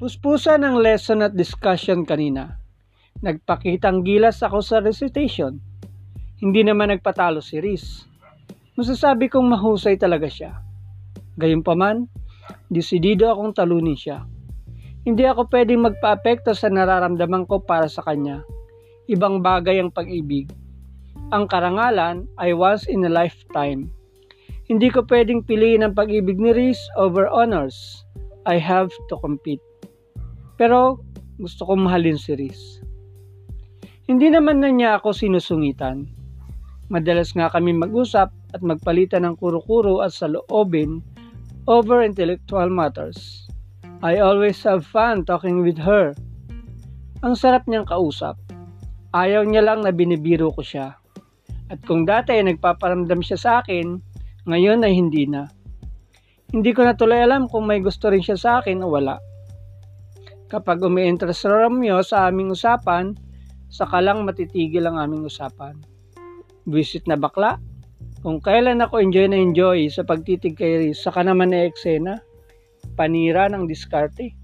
Puspusan ng lesson at discussion kanina. Nagpakitang gilas ako sa recitation. Hindi naman nagpatalo si Riz. Masasabi kong mahusay talaga siya. Gayunpaman, desidido akong talunin siya. Hindi ako pwedeng magpa-apekto sa nararamdaman ko para sa kanya. Ibang bagay ang pag-ibig. Ang karangalan ay once in a lifetime. Hindi ko pwedeng piliin ang pag-ibig ni Riz over honors. I have to compete. Pero gusto kong mahalin si Riz. Hindi naman na niya ako sinusungitan. Madalas nga kami mag-usap at magpalitan ng kuro-kuro at saloobin over intellectual matters. I always have fun talking with her. Ang sarap niyang kausap. Ayaw niya lang na binibiro ko siya. At kung dati ay nagpaparamdam siya sa akin, ngayon ay hindi na. Hindi ko na tuloy alam kung may gusto rin siya sa akin o wala. Kapag umi-interest Romeo sa aming usapan, saka lang matitigil ang aming usapan. Visit na bakla? Kung kailan ako enjoy na enjoy sa pagtitig kay Riz, saka naman na eksena, panira ng diskarte.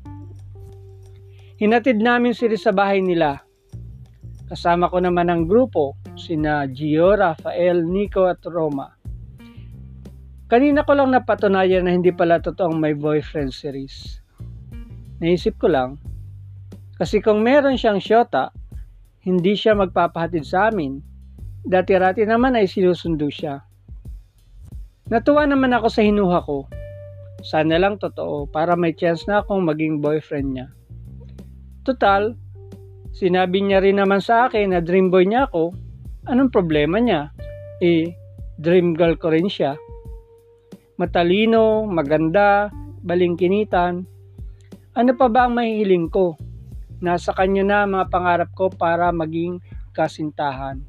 Hinatid namin si Riz sa bahay nila. Kasama ko naman ang grupo, sina Gio, Rafael, Nico at Roma. Kanina ko lang napatunayan na hindi pala totoong may boyfriend si Riz. Naisip ko lang, kasi kung meron siyang syota, hindi siya magpapahatid sa amin. Dati-rati naman ay sinusundo siya. Natuwa naman ako sa hinuha ko. Sana lang totoo para may chance na akong maging boyfriend niya. Total, sinabi niya rin naman sa akin na dream boy niya ako. Anong problema niya? Eh, dream girl ko rin siya. Matalino, maganda, balingkinitan. Ano pa ba ang mahihiling ko? Nasa kanya na mga pangarap ko para maging kasintahan.